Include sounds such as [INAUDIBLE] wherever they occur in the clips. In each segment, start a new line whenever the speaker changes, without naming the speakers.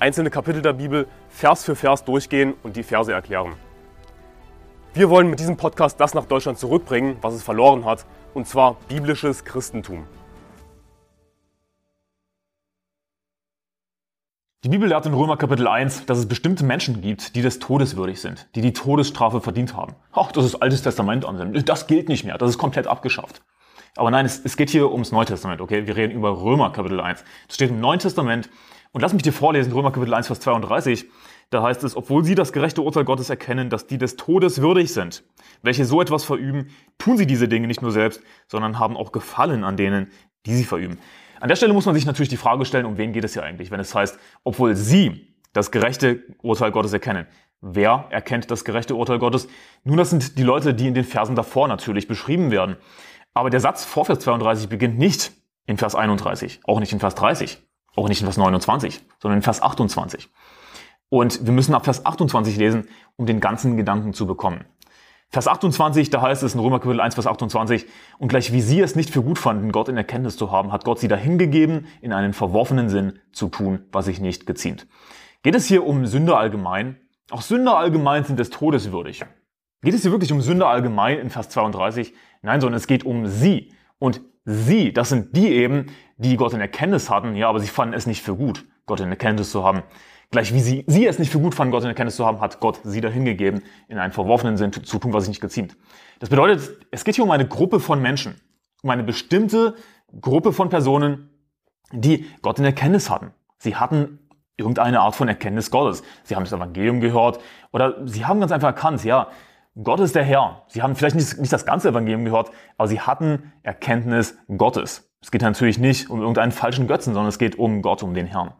einzelne Kapitel der Bibel Vers für Vers durchgehen und die Verse erklären. Wir wollen mit diesem Podcast das nach Deutschland zurückbringen, was es verloren hat, und zwar biblisches Christentum.
Die Bibel lehrt in Römer Kapitel 1, dass es bestimmte Menschen gibt, die des Todes würdig sind, die die Todesstrafe verdient haben. Ach, das ist Altes Testament an. Das gilt nicht mehr, das ist komplett abgeschafft. Aber nein, es, es geht hier ums Neue Testament, okay? Wir reden über Römer Kapitel 1. Das steht im Neuen Testament und lass mich dir vorlesen, Römer Kapitel 1, Vers 32. Da heißt es, obwohl sie das gerechte Urteil Gottes erkennen, dass die des Todes würdig sind, welche so etwas verüben, tun sie diese Dinge nicht nur selbst, sondern haben auch Gefallen an denen, die sie verüben. An der Stelle muss man sich natürlich die Frage stellen, um wen geht es hier eigentlich, wenn es heißt, obwohl sie das gerechte Urteil Gottes erkennen. Wer erkennt das gerechte Urteil Gottes? Nun, das sind die Leute, die in den Versen davor natürlich beschrieben werden. Aber der Satz vor Vers 32 beginnt nicht in Vers 31, auch nicht in Vers 30. Auch nicht in Vers 29, sondern in Vers 28. Und wir müssen ab Vers 28 lesen, um den ganzen Gedanken zu bekommen. Vers 28, da heißt es in Römer Kapitel 1, Vers 28, und gleich wie sie es nicht für gut fanden, Gott in Erkenntnis zu haben, hat Gott sie dahingegeben, in einen verworfenen Sinn zu tun, was sich nicht geziemt. Geht es hier um Sünder allgemein? Auch Sünder allgemein sind des Todes würdig. Geht es hier wirklich um Sünder allgemein in Vers 32? Nein, sondern es geht um sie. Und sie, das sind die eben, die Gott in Erkenntnis hatten, ja, aber sie fanden es nicht für gut, Gott in Erkenntnis zu haben. Gleich wie sie, sie es nicht für gut fanden, Gott in Erkenntnis zu haben, hat Gott sie dahingegeben, in einen verworfenen Sinn zu tun, was sich nicht geziemt. Das bedeutet, es geht hier um eine Gruppe von Menschen, um eine bestimmte Gruppe von Personen, die Gott in Erkenntnis hatten. Sie hatten irgendeine Art von Erkenntnis Gottes. Sie haben das Evangelium gehört oder sie haben ganz einfach erkannt, ja, Gott ist der Herr. Sie haben vielleicht nicht, nicht das ganze Evangelium gehört, aber sie hatten Erkenntnis Gottes. Es geht natürlich nicht um irgendeinen falschen Götzen, sondern es geht um Gott, um den Herrn.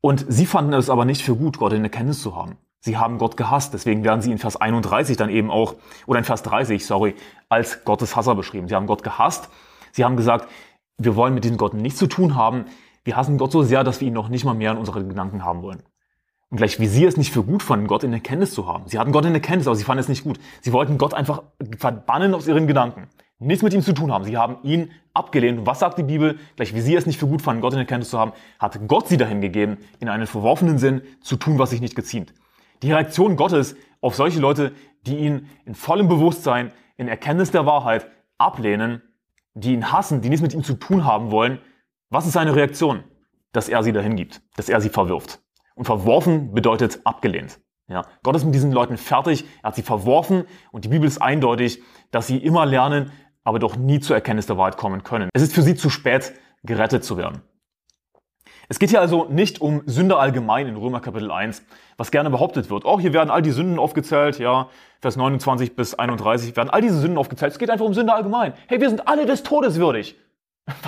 Und sie fanden es aber nicht für gut, Gott in Erkenntnis zu haben. Sie haben Gott gehasst, deswegen werden sie in Vers 31 dann eben auch, oder in Vers 30, sorry, als Gottes Hasser beschrieben. Sie haben Gott gehasst. Sie haben gesagt, wir wollen mit diesem Gott nichts zu tun haben. Wir hassen Gott so sehr, dass wir ihn noch nicht mal mehr in unseren Gedanken haben wollen. Und gleich wie sie es nicht für gut fanden, Gott in Erkenntnis zu haben. Sie hatten Gott in Erkenntnis, aber sie fanden es nicht gut. Sie wollten Gott einfach verbannen aus ihren Gedanken. Nichts mit ihm zu tun haben. Sie haben ihn abgelehnt. Und was sagt die Bibel? Gleich wie sie es nicht für gut fanden, Gott in Erkenntnis zu haben, hat Gott sie dahin gegeben, in einen verworfenen Sinn zu tun, was sich nicht geziemt. Die Reaktion Gottes auf solche Leute, die ihn in vollem Bewusstsein, in Erkenntnis der Wahrheit ablehnen, die ihn hassen, die nichts mit ihm zu tun haben wollen, was ist seine Reaktion? Dass er sie dahin gibt, dass er sie verwirft. Und verworfen bedeutet abgelehnt. Ja, Gott ist mit diesen Leuten fertig, er hat sie verworfen und die Bibel ist eindeutig, dass sie immer lernen, aber doch nie zur Erkenntnis der Wahrheit kommen können. Es ist für sie zu spät, gerettet zu werden. Es geht hier also nicht um Sünder allgemein in Römer Kapitel 1, was gerne behauptet wird. Oh, hier werden all die Sünden aufgezählt, ja, Vers 29 bis 31 werden all diese Sünden aufgezählt. Es geht einfach um Sünder allgemein. Hey, wir sind alle des Todes würdig.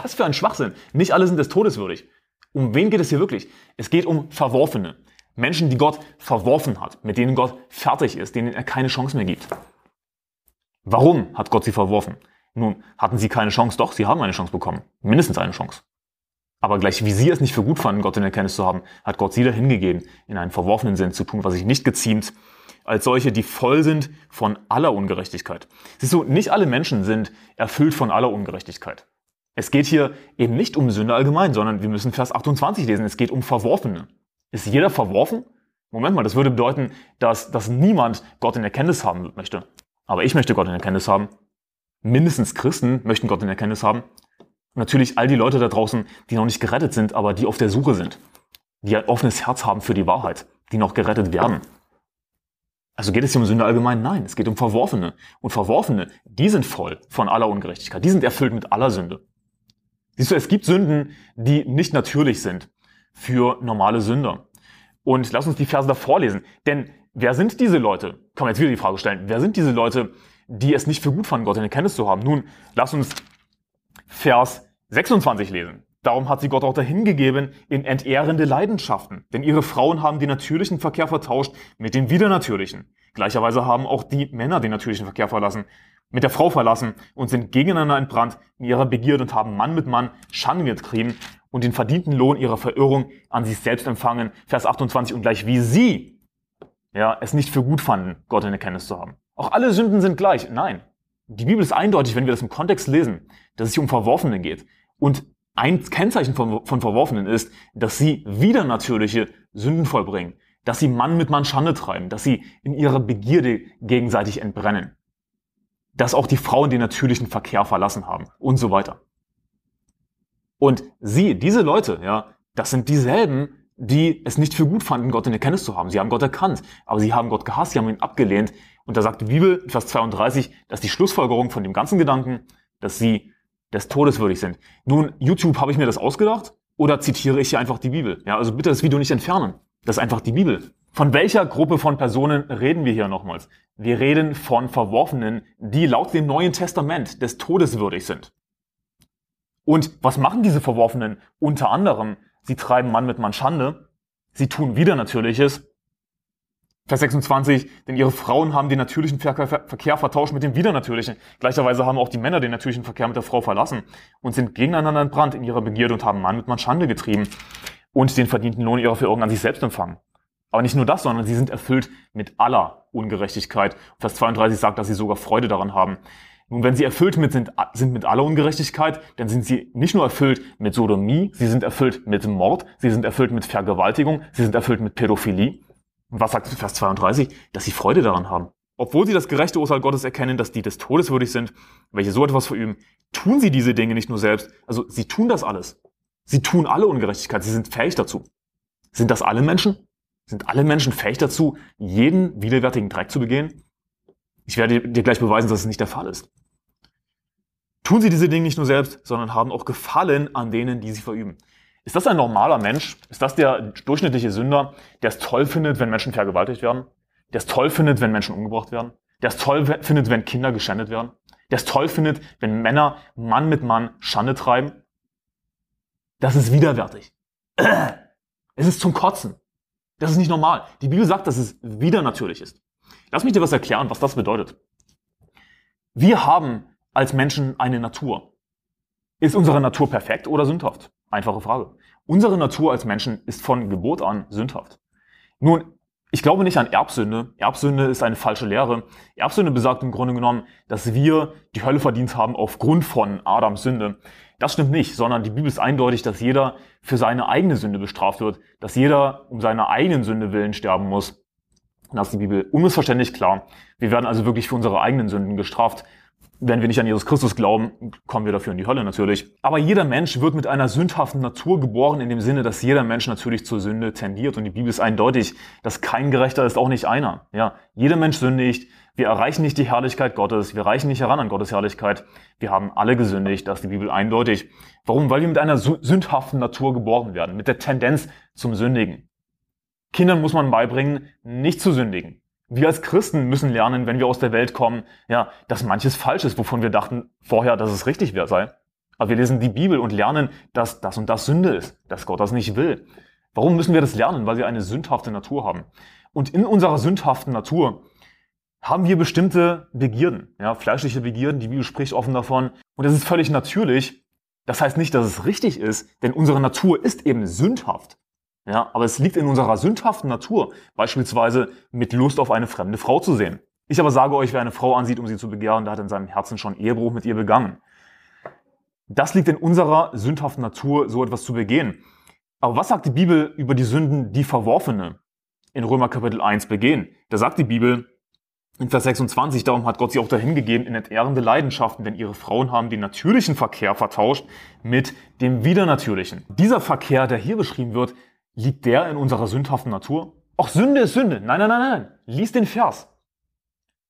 Was für ein Schwachsinn. Nicht alle sind des Todes würdig. Um wen geht es hier wirklich? Es geht um Verworfene. Menschen, die Gott verworfen hat, mit denen Gott fertig ist, denen er keine Chance mehr gibt. Warum hat Gott sie verworfen? Nun, hatten sie keine Chance? Doch, sie haben eine Chance bekommen. Mindestens eine Chance. Aber gleich wie sie es nicht für gut fanden, Gott in Erkenntnis zu haben, hat Gott sie dahin gegeben, in einen verworfenen Sinn zu tun, was sich nicht geziemt, als solche, die voll sind von aller Ungerechtigkeit. Siehst du, nicht alle Menschen sind erfüllt von aller Ungerechtigkeit. Es geht hier eben nicht um Sünde allgemein, sondern wir müssen Vers 28 lesen. Es geht um Verworfene. Ist jeder verworfen? Moment mal, das würde bedeuten, dass, dass niemand Gott in Erkenntnis haben möchte. Aber ich möchte Gott in Erkenntnis haben. Mindestens Christen möchten Gott in Erkenntnis haben. Und natürlich all die Leute da draußen, die noch nicht gerettet sind, aber die auf der Suche sind. Die ein offenes Herz haben für die Wahrheit, die noch gerettet werden. Also geht es hier um Sünde allgemein? Nein, es geht um Verworfene. Und Verworfene, die sind voll von aller Ungerechtigkeit. Die sind erfüllt mit aller Sünde. Siehst du, es gibt Sünden, die nicht natürlich sind für normale Sünder. Und lass uns die Verse davor lesen. Denn wer sind diese Leute? Kann man jetzt wieder die Frage stellen. Wer sind diese Leute, die es nicht für gut fanden, Gott in Erkenntnis zu haben? Nun, lass uns Vers 26 lesen. Darum hat sie Gott auch dahingegeben in entehrende Leidenschaften. Denn ihre Frauen haben den natürlichen Verkehr vertauscht mit dem widernatürlichen. Gleicherweise haben auch die Männer den natürlichen Verkehr verlassen, mit der Frau verlassen und sind gegeneinander entbrannt in ihrer Begierde und haben Mann mit Mann Schande getrieben und den verdienten Lohn ihrer Verirrung an sich selbst empfangen. Vers 28 und gleich wie sie ja, es nicht für gut fanden, Gott in Erkenntnis zu haben. Auch alle Sünden sind gleich. Nein. Die Bibel ist eindeutig, wenn wir das im Kontext lesen, dass es hier um Verworfene geht. Und ein Kennzeichen von, von Verworfenen ist, dass sie wieder natürliche Sünden vollbringen, dass sie Mann mit Mann Schande treiben, dass sie in ihrer Begierde gegenseitig entbrennen, dass auch die Frauen den natürlichen Verkehr verlassen haben und so weiter. Und sie, diese Leute, ja, das sind dieselben, die es nicht für gut fanden, Gott in Erkenntnis zu haben. Sie haben Gott erkannt, aber sie haben Gott gehasst, sie haben ihn abgelehnt. Und da sagt die Bibel, Vers 32, dass die Schlussfolgerung von dem ganzen Gedanken, dass sie des Todes würdig sind. Nun, YouTube habe ich mir das ausgedacht oder zitiere ich hier einfach die Bibel? Ja, also bitte das Video nicht entfernen. Das ist einfach die Bibel. Von welcher Gruppe von Personen reden wir hier nochmals? Wir reden von Verworfenen, die laut dem Neuen Testament des Todes würdig sind. Und was machen diese Verworfenen? Unter anderem, sie treiben Mann mit Mann Schande, sie tun wieder Natürliches Vers 26, denn ihre Frauen haben den natürlichen Verkehr vertauscht mit dem widernatürlichen. Gleicherweise haben auch die Männer den natürlichen Verkehr mit der Frau verlassen und sind gegeneinander entbrannt in ihrer Begierde und haben Mann mit Mann Schande getrieben und den verdienten Lohn ihrer Verirrung an sich selbst empfangen. Aber nicht nur das, sondern sie sind erfüllt mit aller Ungerechtigkeit. Vers 32 sagt, dass sie sogar Freude daran haben. Nun, wenn sie erfüllt mit sind, sind mit aller Ungerechtigkeit, dann sind sie nicht nur erfüllt mit Sodomie, sie sind erfüllt mit Mord, sie sind erfüllt mit Vergewaltigung, sie sind erfüllt mit Pädophilie. Und was sagt Vers 32? Dass sie Freude daran haben. Obwohl sie das gerechte Urteil Gottes erkennen, dass die des Todes würdig sind, welche so etwas verüben, tun sie diese Dinge nicht nur selbst. Also sie tun das alles. Sie tun alle Ungerechtigkeit. Sie sind fähig dazu. Sind das alle Menschen? Sind alle Menschen fähig dazu, jeden widerwärtigen Dreck zu begehen? Ich werde dir gleich beweisen, dass es nicht der Fall ist. Tun sie diese Dinge nicht nur selbst, sondern haben auch Gefallen an denen, die sie verüben. Ist das ein normaler Mensch? Ist das der durchschnittliche Sünder, der es toll findet, wenn Menschen vergewaltigt werden? Der es toll findet, wenn Menschen umgebracht werden? Der es toll findet, wenn Kinder geschändet werden? Der es toll findet, wenn Männer Mann mit Mann Schande treiben? Das ist widerwärtig. [CLEARS THROAT] Es ist zum Kotzen. Das ist nicht normal. Die Bibel sagt, dass es wieder natürlich ist. Lass mich dir was erklären, was das bedeutet. Wir haben als Menschen eine Natur. Ist unsere Natur perfekt oder sündhaft? Einfache Frage. Unsere Natur als Menschen ist von Geburt an sündhaft. Nun, ich glaube nicht an Erbsünde. Erbsünde ist eine falsche Lehre. Erbsünde besagt im Grunde genommen, dass wir die Hölle verdient haben aufgrund von Adams Sünde. Das stimmt nicht, sondern die Bibel ist eindeutig, dass jeder für seine eigene Sünde bestraft wird, dass jeder um seine eigenen Sünde willen sterben muss. Das ist die Bibel unmissverständlich klar. Wir werden also wirklich für unsere eigenen Sünden gestraft wenn wir nicht an Jesus Christus glauben, kommen wir dafür in die Hölle natürlich. Aber jeder Mensch wird mit einer sündhaften Natur geboren, in dem Sinne, dass jeder Mensch natürlich zur Sünde tendiert. Und die Bibel ist eindeutig, dass kein Gerechter ist, auch nicht einer. Ja, jeder Mensch sündigt. Wir erreichen nicht die Herrlichkeit Gottes. Wir reichen nicht heran an Gottes Herrlichkeit. Wir haben alle gesündigt. Das ist die Bibel eindeutig. Warum? Weil wir mit einer sündhaften Natur geboren werden. Mit der Tendenz zum Sündigen. Kindern muss man beibringen, nicht zu sündigen. Wir als Christen müssen lernen, wenn wir aus der Welt kommen, ja, dass manches falsch ist, wovon wir dachten vorher, dass es richtig sei. Aber wir lesen die Bibel und lernen, dass das und das Sünde ist, dass Gott das nicht will. Warum müssen wir das lernen? Weil wir eine sündhafte Natur haben. Und in unserer sündhaften Natur haben wir bestimmte Begierden, ja, fleischliche Begierden. Die Bibel spricht offen davon. Und das ist völlig natürlich. Das heißt nicht, dass es richtig ist, denn unsere Natur ist eben sündhaft. Ja, aber es liegt in unserer sündhaften Natur, beispielsweise mit Lust auf eine fremde Frau zu sehen. Ich aber sage euch, wer eine Frau ansieht, um sie zu begehren, der hat in seinem Herzen schon Ehebruch mit ihr begangen. Das liegt in unserer sündhaften Natur, so etwas zu begehen. Aber was sagt die Bibel über die Sünden, die Verworfene in Römer Kapitel 1 begehen? Da sagt die Bibel in Vers 26, darum hat Gott sie auch dahin gegeben in entehrende Leidenschaften, denn ihre Frauen haben den natürlichen Verkehr vertauscht mit dem widernatürlichen. Dieser Verkehr, der hier beschrieben wird, Liegt der in unserer sündhaften Natur? Auch Sünde ist Sünde. Nein, nein, nein, nein. Lies den Vers.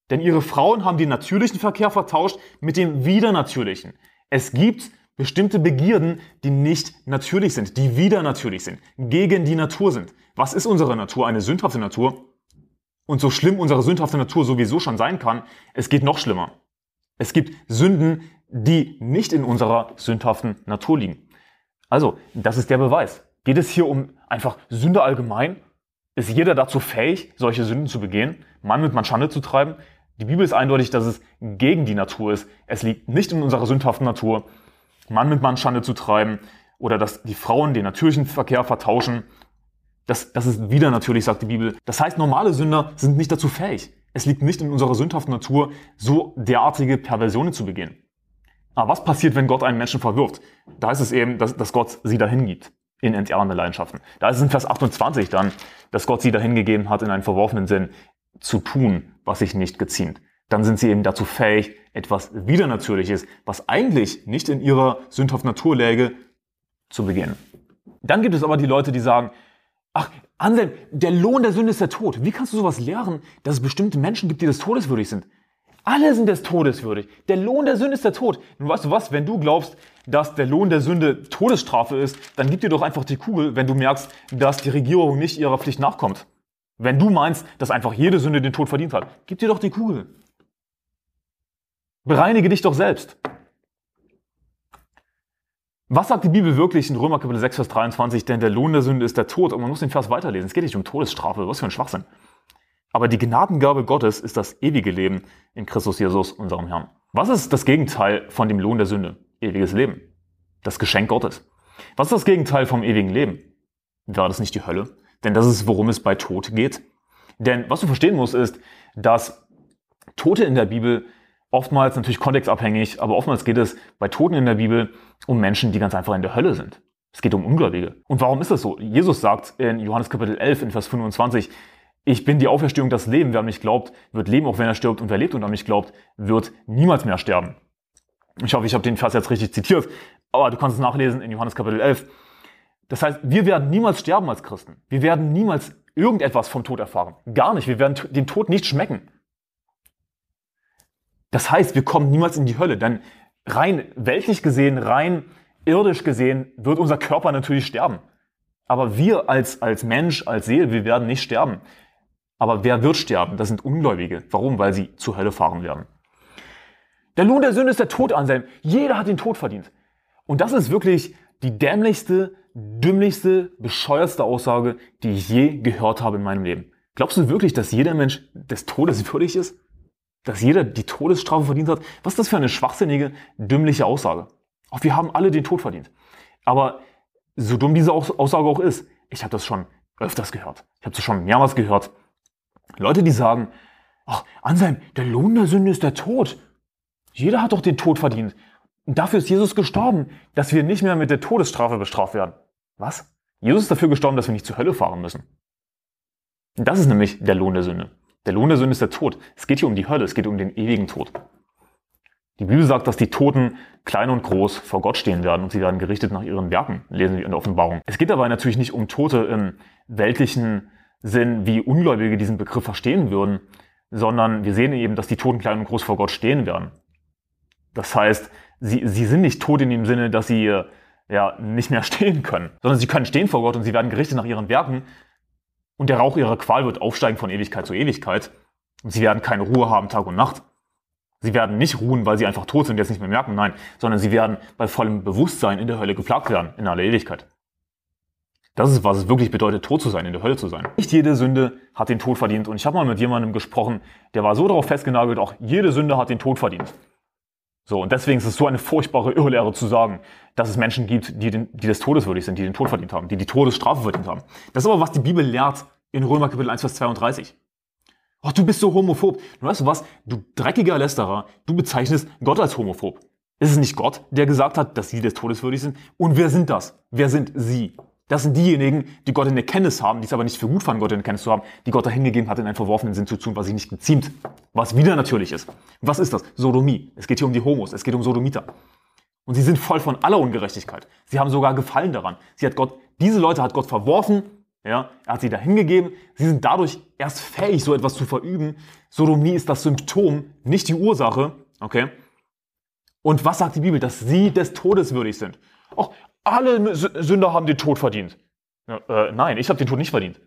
Denn ihre Frauen haben den natürlichen Verkehr vertauscht mit dem widernatürlichen. Es gibt bestimmte Begierden, die nicht natürlich sind, die wieder natürlich sind, gegen die Natur sind. Was ist unsere Natur? Eine sündhafte Natur. Und so schlimm unsere sündhafte Natur sowieso schon sein kann, es geht noch schlimmer. Es gibt Sünden, die nicht in unserer sündhaften Natur liegen. Also, das ist der Beweis. Geht es hier um einfach Sünde allgemein? Ist jeder dazu fähig, solche Sünden zu begehen, Mann mit Mann Schande zu treiben? Die Bibel ist eindeutig, dass es gegen die Natur ist. Es liegt nicht in unserer sündhaften Natur, Mann mit Mann Schande zu treiben oder dass die Frauen den natürlichen Verkehr vertauschen. Das, das ist wieder natürlich, sagt die Bibel. Das heißt, normale Sünder sind nicht dazu fähig. Es liegt nicht in unserer sündhaften Natur, so derartige Perversionen zu begehen. Aber was passiert, wenn Gott einen Menschen verwirft? Da ist es eben, dass, dass Gott sie dahin gibt in entehrende Leidenschaften. Da ist es in Vers 28 dann, dass Gott sie dahin gegeben hat, in einen verworfenen Sinn zu tun, was sich nicht geziemt. Dann sind sie eben dazu fähig, etwas Widernatürliches, was eigentlich nicht in ihrer sündhaften Natur läge, zu begehen. Dann gibt es aber die Leute, die sagen, ach, Anselm, der Lohn der Sünde ist der Tod. Wie kannst du sowas lehren, dass es bestimmte Menschen gibt, die des Todes würdig sind? Alle sind des Todes würdig. Der Lohn der Sünde ist der Tod. Nun weißt du was, wenn du glaubst, dass der Lohn der Sünde Todesstrafe ist, dann gib dir doch einfach die Kugel, wenn du merkst, dass die Regierung nicht ihrer Pflicht nachkommt. Wenn du meinst, dass einfach jede Sünde den Tod verdient hat, gib dir doch die Kugel. Bereinige dich doch selbst. Was sagt die Bibel wirklich in Römer Kapitel 6, Vers 23? Denn der Lohn der Sünde ist der Tod. Und man muss den Vers weiterlesen. Es geht nicht um Todesstrafe. Was für ein Schwachsinn. Aber die Gnadengabe Gottes ist das ewige Leben in Christus Jesus, unserem Herrn. Was ist das Gegenteil von dem Lohn der Sünde? Ewiges Leben. Das Geschenk Gottes. Was ist das Gegenteil vom ewigen Leben? Wäre das nicht die Hölle? Denn das ist, worum es bei Tod geht. Denn was du verstehen musst, ist, dass Tote in der Bibel oftmals natürlich kontextabhängig, aber oftmals geht es bei Toten in der Bibel um Menschen, die ganz einfach in der Hölle sind. Es geht um Ungläubige. Und warum ist das so? Jesus sagt in Johannes Kapitel 11 in Vers 25, ich bin die Auferstehung, das Leben. Wer an mich glaubt, wird leben, auch wenn er stirbt. Und wer lebt und an mich glaubt, wird niemals mehr sterben. Ich hoffe, ich habe den Vers jetzt richtig zitiert, aber du kannst es nachlesen in Johannes Kapitel 11. Das heißt, wir werden niemals sterben als Christen. Wir werden niemals irgendetwas vom Tod erfahren. Gar nicht. Wir werden den Tod nicht schmecken. Das heißt, wir kommen niemals in die Hölle, denn rein weltlich gesehen, rein irdisch gesehen, wird unser Körper natürlich sterben. Aber wir als, als Mensch, als Seele, wir werden nicht sterben. Aber wer wird sterben? Das sind Ungläubige. Warum? Weil sie zur Hölle fahren werden. Der Lohn der Sünde ist der Tod, Anselm. Jeder hat den Tod verdient. Und das ist wirklich die dämlichste, dümmlichste, bescheuerste Aussage, die ich je gehört habe in meinem Leben. Glaubst du wirklich, dass jeder Mensch des Todes würdig ist? Dass jeder die Todesstrafe verdient hat? Was ist das für eine schwachsinnige, dümmliche Aussage? Auch wir haben alle den Tod verdient. Aber so dumm diese Aussage auch ist, ich habe das schon öfters gehört. Ich habe das schon mehrmals gehört. Leute, die sagen, ach, Anselm, der Lohn der Sünde ist der Tod. Jeder hat doch den Tod verdient. Und dafür ist Jesus gestorben, dass wir nicht mehr mit der Todesstrafe bestraft werden. Was? Jesus ist dafür gestorben, dass wir nicht zur Hölle fahren müssen. Das ist nämlich der Lohn der Sünde. Der Lohn der Sünde ist der Tod. Es geht hier um die Hölle, es geht um den ewigen Tod. Die Bibel sagt, dass die Toten klein und groß vor Gott stehen werden und sie werden gerichtet nach ihren Werken, lesen wir in der Offenbarung. Es geht dabei natürlich nicht um Tote im weltlichen Sinn, wie Ungläubige diesen Begriff verstehen würden, sondern wir sehen eben, dass die Toten klein und groß vor Gott stehen werden. Das heißt, sie, sie sind nicht tot in dem Sinne, dass sie ja, nicht mehr [LAUGHS] stehen können, sondern sie können stehen vor Gott und sie werden gerichtet nach ihren Werken und der Rauch ihrer Qual wird aufsteigen von Ewigkeit zu Ewigkeit und sie werden keine Ruhe haben Tag und Nacht. Sie werden nicht ruhen, weil sie einfach tot sind und jetzt nicht mehr merken, nein, sondern sie werden bei vollem Bewusstsein in der Hölle geplagt werden, in aller Ewigkeit. Das ist, was es wirklich bedeutet, tot zu sein, in der Hölle zu sein. Nicht jede Sünde hat den Tod verdient. Und ich habe mal mit jemandem gesprochen, der war so darauf festgenagelt, auch jede Sünde hat den Tod verdient. So, und deswegen ist es so eine furchtbare Irrlehre zu sagen, dass es Menschen gibt, die, den, die des Todes würdig sind, die den Tod verdient haben, die die Todesstrafe verdient haben. Das ist aber, was die Bibel lehrt in Römer Kapitel 1, Vers 32. Oh, du bist so homophob. Und weißt du was? Du dreckiger Lästerer, du bezeichnest Gott als homophob. Ist es nicht Gott, der gesagt hat, dass sie des Todes würdig sind? Und wer sind das? Wer sind sie? Das sind diejenigen, die Gott in Erkenntnis haben, die es aber nicht für gut fanden, Gott in Erkenntnis zu haben, die Gott dahingegeben hat, in einen verworfenen Sinn zu tun, was sich nicht geziemt, was wieder natürlich ist. Was ist das? Sodomie. Es geht hier um die Homos, es geht um Sodomiter. Und sie sind voll von aller Ungerechtigkeit. Sie haben sogar Gefallen daran. Sie hat Gott, diese Leute hat Gott verworfen, ja, er hat sie dahingegeben. Sie sind dadurch erst fähig, so etwas zu verüben. Sodomie ist das Symptom, nicht die Ursache, okay? Und was sagt die Bibel? Dass sie des Todes würdig sind. Och, alle Sünder haben den Tod verdient. Äh, nein, ich habe den Tod nicht verdient.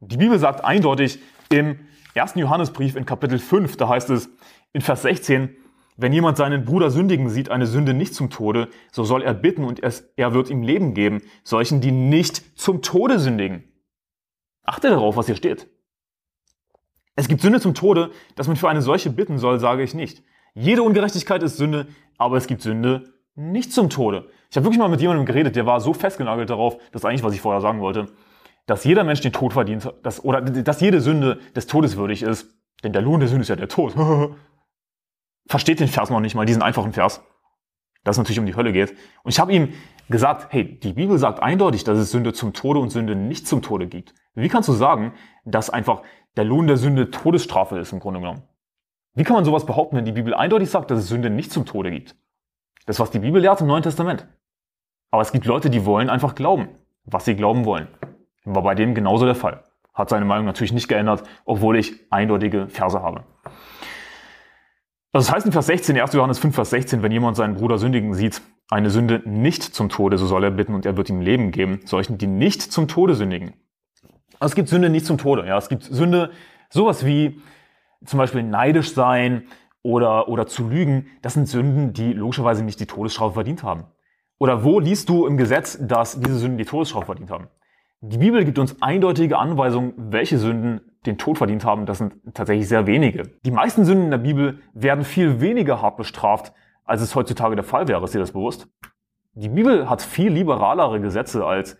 Die Bibel sagt eindeutig im ersten Johannesbrief in Kapitel 5, da heißt es in Vers 16, Wenn jemand seinen Bruder sündigen sieht, eine Sünde nicht zum Tode, so soll er bitten und er wird ihm Leben geben, solchen, die nicht zum Tode sündigen. Achte darauf, was hier steht. Es gibt Sünde zum Tode, dass man für eine solche bitten soll, sage ich nicht. Jede Ungerechtigkeit ist Sünde, aber es gibt Sünde nicht zum Tode. Ich habe wirklich mal mit jemandem geredet, der war so festgenagelt darauf, das ist eigentlich, was ich vorher sagen wollte, dass jeder Mensch den Tod verdient, dass, oder dass jede Sünde des Todes würdig ist. Denn der Lohn der Sünde ist ja der Tod. [LAUGHS] Versteht den Vers noch nicht mal, diesen einfachen Vers. Dass es natürlich um die Hölle geht. Und ich habe ihm gesagt, hey, die Bibel sagt eindeutig, dass es Sünde zum Tode und Sünde nicht zum Tode gibt. Wie kannst du sagen, dass einfach der Lohn der Sünde Todesstrafe ist im Grunde genommen? Wie kann man sowas behaupten, wenn die Bibel eindeutig sagt, dass es Sünde nicht zum Tode gibt? Das was die Bibel lehrt im Neuen Testament. Aber es gibt Leute, die wollen einfach glauben, was sie glauben wollen. War bei dem genauso der Fall. Hat seine Meinung natürlich nicht geändert, obwohl ich eindeutige Verse habe. Das heißt in Vers 16, 1. Johannes 5, Vers 16, wenn jemand seinen Bruder sündigen sieht, eine Sünde nicht zum Tode, so soll er bitten und er wird ihm Leben geben, solchen, die nicht zum Tode sündigen. Es gibt Sünde nicht zum Tode. Ja, es gibt Sünde, sowas wie zum Beispiel neidisch sein oder, oder zu lügen. Das sind Sünden, die logischerweise nicht die Todesstrafe verdient haben. Oder wo liest du im Gesetz, dass diese Sünden die Todesstrafe verdient haben? Die Bibel gibt uns eindeutige Anweisungen, welche Sünden den Tod verdient haben. Das sind tatsächlich sehr wenige. Die meisten Sünden in der Bibel werden viel weniger hart bestraft, als es heutzutage der Fall wäre. Ist dir das bewusst? Die Bibel hat viel liberalere Gesetze als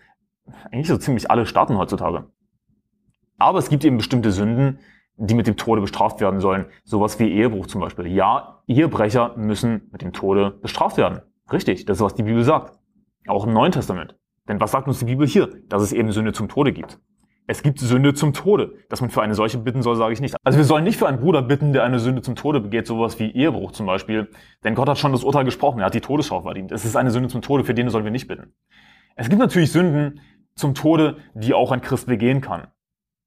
eigentlich so ziemlich alle Staaten heutzutage. Aber es gibt eben bestimmte Sünden, die mit dem Tode bestraft werden sollen. Sowas wie Ehebruch zum Beispiel. Ja, Ehebrecher müssen mit dem Tode bestraft werden. Richtig, das ist, was die Bibel sagt. Auch im Neuen Testament. Denn was sagt uns die Bibel hier? Dass es eben Sünde zum Tode gibt. Es gibt Sünde zum Tode. Dass man für eine solche bitten soll, sage ich nicht. Also wir sollen nicht für einen Bruder bitten, der eine Sünde zum Tode begeht, sowas wie Ehebruch zum Beispiel. Denn Gott hat schon das Urteil gesprochen. Er hat die Todesstrafe verdient. Es ist eine Sünde zum Tode, für den sollen wir nicht bitten. Es gibt natürlich Sünden zum Tode, die auch ein Christ begehen kann.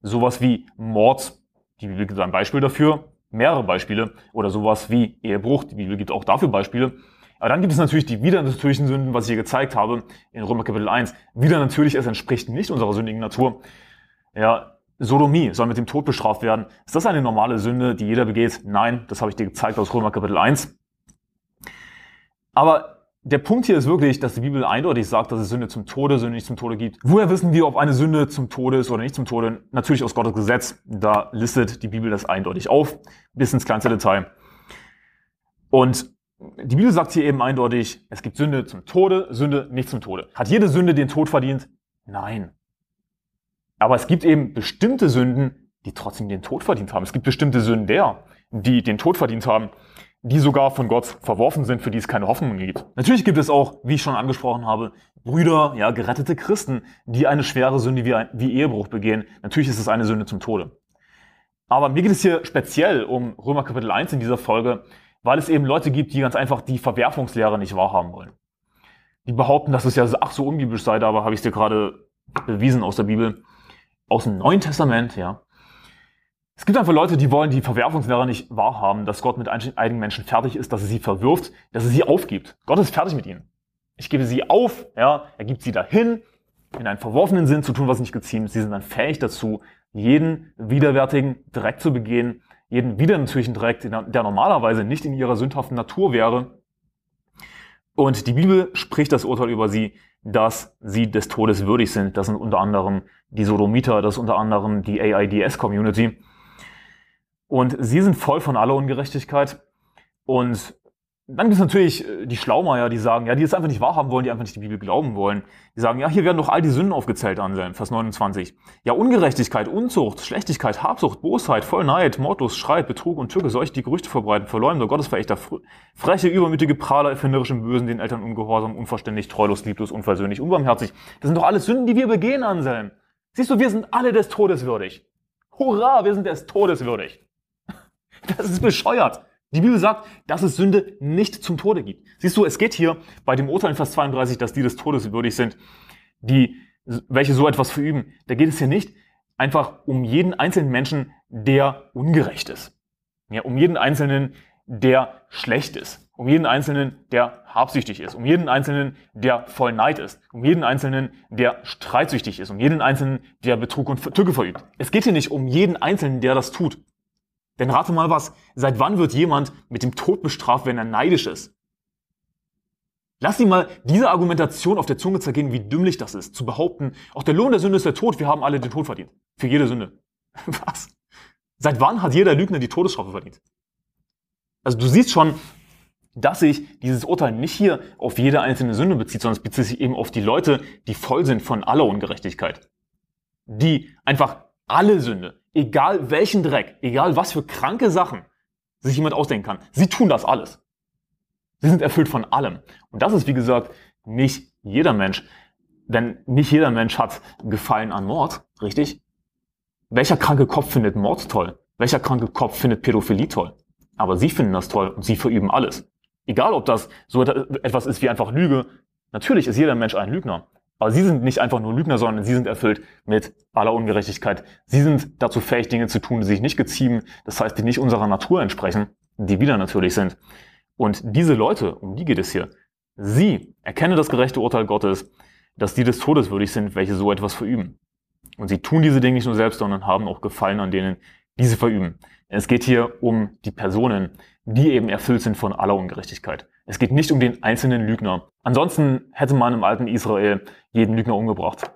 Sowas wie Mord. Die Bibel gibt ein Beispiel dafür. Mehrere Beispiele. Oder sowas wie Ehebruch. Die Bibel gibt auch dafür Beispiele. Aber dann gibt es natürlich die wieder natürlichen Sünden, was ich hier gezeigt habe in Römer Kapitel 1. Wieder natürlich, es entspricht nicht unserer sündigen Natur. Ja, Sodomie soll mit dem Tod bestraft werden. Ist das eine normale Sünde, die jeder begeht? Nein, das habe ich dir gezeigt aus Römer Kapitel 1. Aber der Punkt hier ist wirklich, dass die Bibel eindeutig sagt, dass es Sünde zum Tode, Sünde nicht zum Tode gibt. Woher wissen wir, ob eine Sünde zum Tode ist oder nicht zum Tode? Natürlich aus Gottes Gesetz. Da listet die Bibel das eindeutig auf, bis ins kleinste Detail. Und die Bibel sagt hier eben eindeutig, es gibt Sünde zum Tode, Sünde nicht zum Tode. Hat jede Sünde den Tod verdient? Nein. Aber es gibt eben bestimmte Sünden, die trotzdem den Tod verdient haben. Es gibt bestimmte Sünden der, die den Tod verdient haben, die sogar von Gott verworfen sind, für die es keine Hoffnung gibt. Natürlich gibt es auch, wie ich schon angesprochen habe, Brüder, ja, gerettete Christen, die eine schwere Sünde wie, wie Ehebruch begehen. Natürlich ist es eine Sünde zum Tode. Aber mir geht es hier speziell um Römer Kapitel 1 in dieser Folge, weil es eben Leute gibt, die ganz einfach die Verwerfungslehre nicht wahrhaben wollen. Die behaupten, dass es ja ach so unbiblisch sei, aber habe ich dir gerade bewiesen aus der Bibel, aus dem Neuen Testament, ja. Es gibt einfach Leute, die wollen die Verwerfungslehre nicht wahrhaben, dass Gott mit einigen Menschen fertig ist, dass er sie verwirft, dass er sie aufgibt. Gott ist fertig mit ihnen. Ich gebe sie auf, ja, er gibt sie dahin, in einen verworfenen Sinn zu tun, was nicht geziemt. Sie sind dann fähig dazu, jeden widerwärtigen Dreck zu begehen, jeden widernatürlichen Dreck, der normalerweise nicht in ihrer sündhaften Natur wäre. Und die Bibel spricht das Urteil über sie, dass sie des Todes würdig sind. Das sind unter anderem die Sodomiter, das ist unter anderem die AIDS-Community. Und sie sind voll von aller Ungerechtigkeit. Und dann gibt es natürlich äh, die Schlaumeier, die sagen, ja, die es einfach nicht wahrhaben wollen, die einfach nicht die Bibel glauben wollen. Die sagen, ja, hier werden doch all die Sünden aufgezählt, Anselm, Vers 29. Ja, Ungerechtigkeit, Unzucht, Schlechtigkeit, Habsucht, Bosheit, Vollneid, Mordlust, Streit, Betrug und Tücke, solche, die Gerüchte verbreiten, Verleumder, Gottesverächter, freche, übermütige Prahler, erfinderischen Bösen, den Eltern ungehorsam, unverständlich, treulos, lieblos, unversöhnlich, unbarmherzig. Das sind doch alles Sünden, die wir begehen, Anselm. Siehst du, wir sind alle des Todes würdig. Hurra, wir sind des Todes würdig. [LAUGHS] Das ist bescheuert. Die Bibel sagt, dass es Sünde nicht zum Tode gibt. Siehst du, es geht hier bei dem Urteil in Vers 32, dass die des Todes würdig sind, die, welche so etwas verüben. Da geht es hier nicht einfach um jeden einzelnen Menschen, der ungerecht ist. Ja, um jeden einzelnen, der schlecht ist. Um jeden einzelnen, der habsüchtig ist. Um jeden einzelnen, der voll Neid ist. Um jeden einzelnen, der streitsüchtig ist. Um jeden einzelnen, der Betrug und Tücke verübt. Es geht hier nicht um jeden einzelnen, der das tut. Denn rate mal was, seit wann wird jemand mit dem Tod bestraft, wenn er neidisch ist? Lass sie mal diese Argumentation auf der Zunge zergehen, wie dümmlich das ist, zu behaupten, auch der Lohn der Sünde ist der Tod, wir haben alle den Tod verdient. Für jede Sünde. [LAUGHS] Was? Seit wann hat jeder Lügner die Todesstrafe verdient? Also du siehst schon, dass sich dieses Urteil nicht hier auf jede einzelne Sünde bezieht, sondern es bezieht sich eben auf die Leute, die voll sind von aller Ungerechtigkeit. Die einfach alle Sünde, egal welchen Dreck, egal was für kranke Sachen sich jemand ausdenken kann, sie tun das alles. Sie sind erfüllt von allem. Und das ist, wie gesagt, nicht jeder Mensch. Denn nicht jeder Mensch hat Gefallen an Mord, richtig? Welcher kranke Kopf findet Mord toll? Welcher kranke Kopf findet Pädophilie toll? Aber sie finden das toll und sie verüben alles. Egal, ob das so etwas ist wie einfach Lüge. Natürlich ist jeder Mensch ein Lügner. Aber sie sind nicht einfach nur Lügner, sondern sie sind erfüllt mit aller Ungerechtigkeit. Sie sind dazu fähig, Dinge zu tun, die sich nicht geziehen, das heißt, die nicht unserer Natur entsprechen, die wieder natürlich sind. Und diese Leute, um die geht es hier, sie erkennen das gerechte Urteil Gottes, dass die des Todes würdig sind, welche so etwas verüben. Und sie tun diese Dinge nicht nur selbst, sondern haben auch Gefallen an denen, die sie verüben. Es geht hier um die Personen, die eben erfüllt sind von aller Ungerechtigkeit. Es geht nicht um den einzelnen Lügner. Ansonsten hätte man im alten Israel jeden Lügner umgebracht.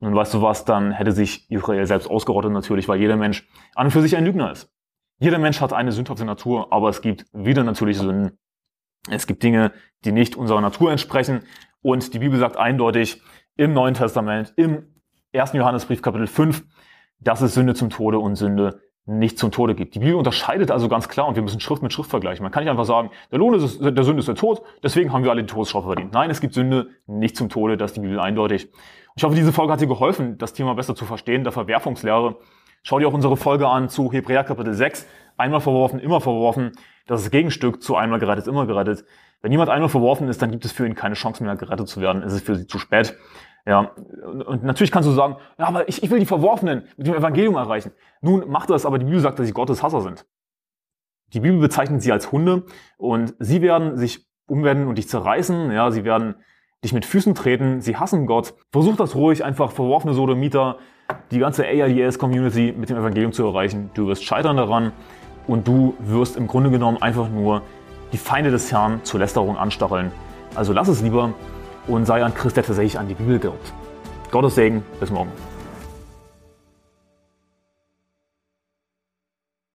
Nun weißt du was, dann hätte sich Israel selbst ausgerottet natürlich, weil jeder Mensch an und für sich ein Lügner ist. Jeder Mensch hat eine sündhafte Natur, aber es gibt wieder natürliche Sünden. Es gibt Dinge, die nicht unserer Natur entsprechen. Und die Bibel sagt eindeutig im Neuen Testament, im 1. Johannesbrief Kapitel 5, dass es Sünde zum Tode und Sünde nicht zum Tode gibt. Die Bibel unterscheidet also ganz klar und wir müssen Schrift mit Schrift vergleichen. Man kann nicht einfach sagen, der Lohn ist, der Sünde ist der Tod, deswegen haben wir alle die Todesstrafe verdient. Nein, es gibt Sünde nicht zum Tode, das ist die Bibel eindeutig. Ich hoffe, diese Folge hat dir geholfen, das Thema besser zu verstehen, der Verwerfungslehre. Schau dir auch unsere Folge an zu Hebräer Kapitel 6. Einmal verworfen, immer verworfen. Das ist das Gegenstück zu einmal gerettet, immer gerettet. Wenn jemand einmal verworfen ist, dann gibt es für ihn keine Chance mehr, gerettet zu werden. Es ist für sie zu spät. Ja, und natürlich kannst du sagen, ja, aber ich, ich will die Verworfenen mit dem Evangelium erreichen. Nun, mach das, aber die Bibel sagt, dass sie Gottes Hasser sind. Die Bibel bezeichnet sie als Hunde und sie werden sich umwenden und dich zerreißen. Ja, sie werden dich mit Füßen treten. Sie hassen Gott. Versuch das ruhig, einfach verworfene Sodomiter, die ganze AIDS-Community mit dem Evangelium zu erreichen. Du wirst scheitern daran und du wirst im Grunde genommen einfach nur die Feinde des Herrn zur Lästerung anstacheln. Also lass es lieber und sei ein Christ, der tatsächlich an die Bibel glaubt. Gottes Segen, bis morgen.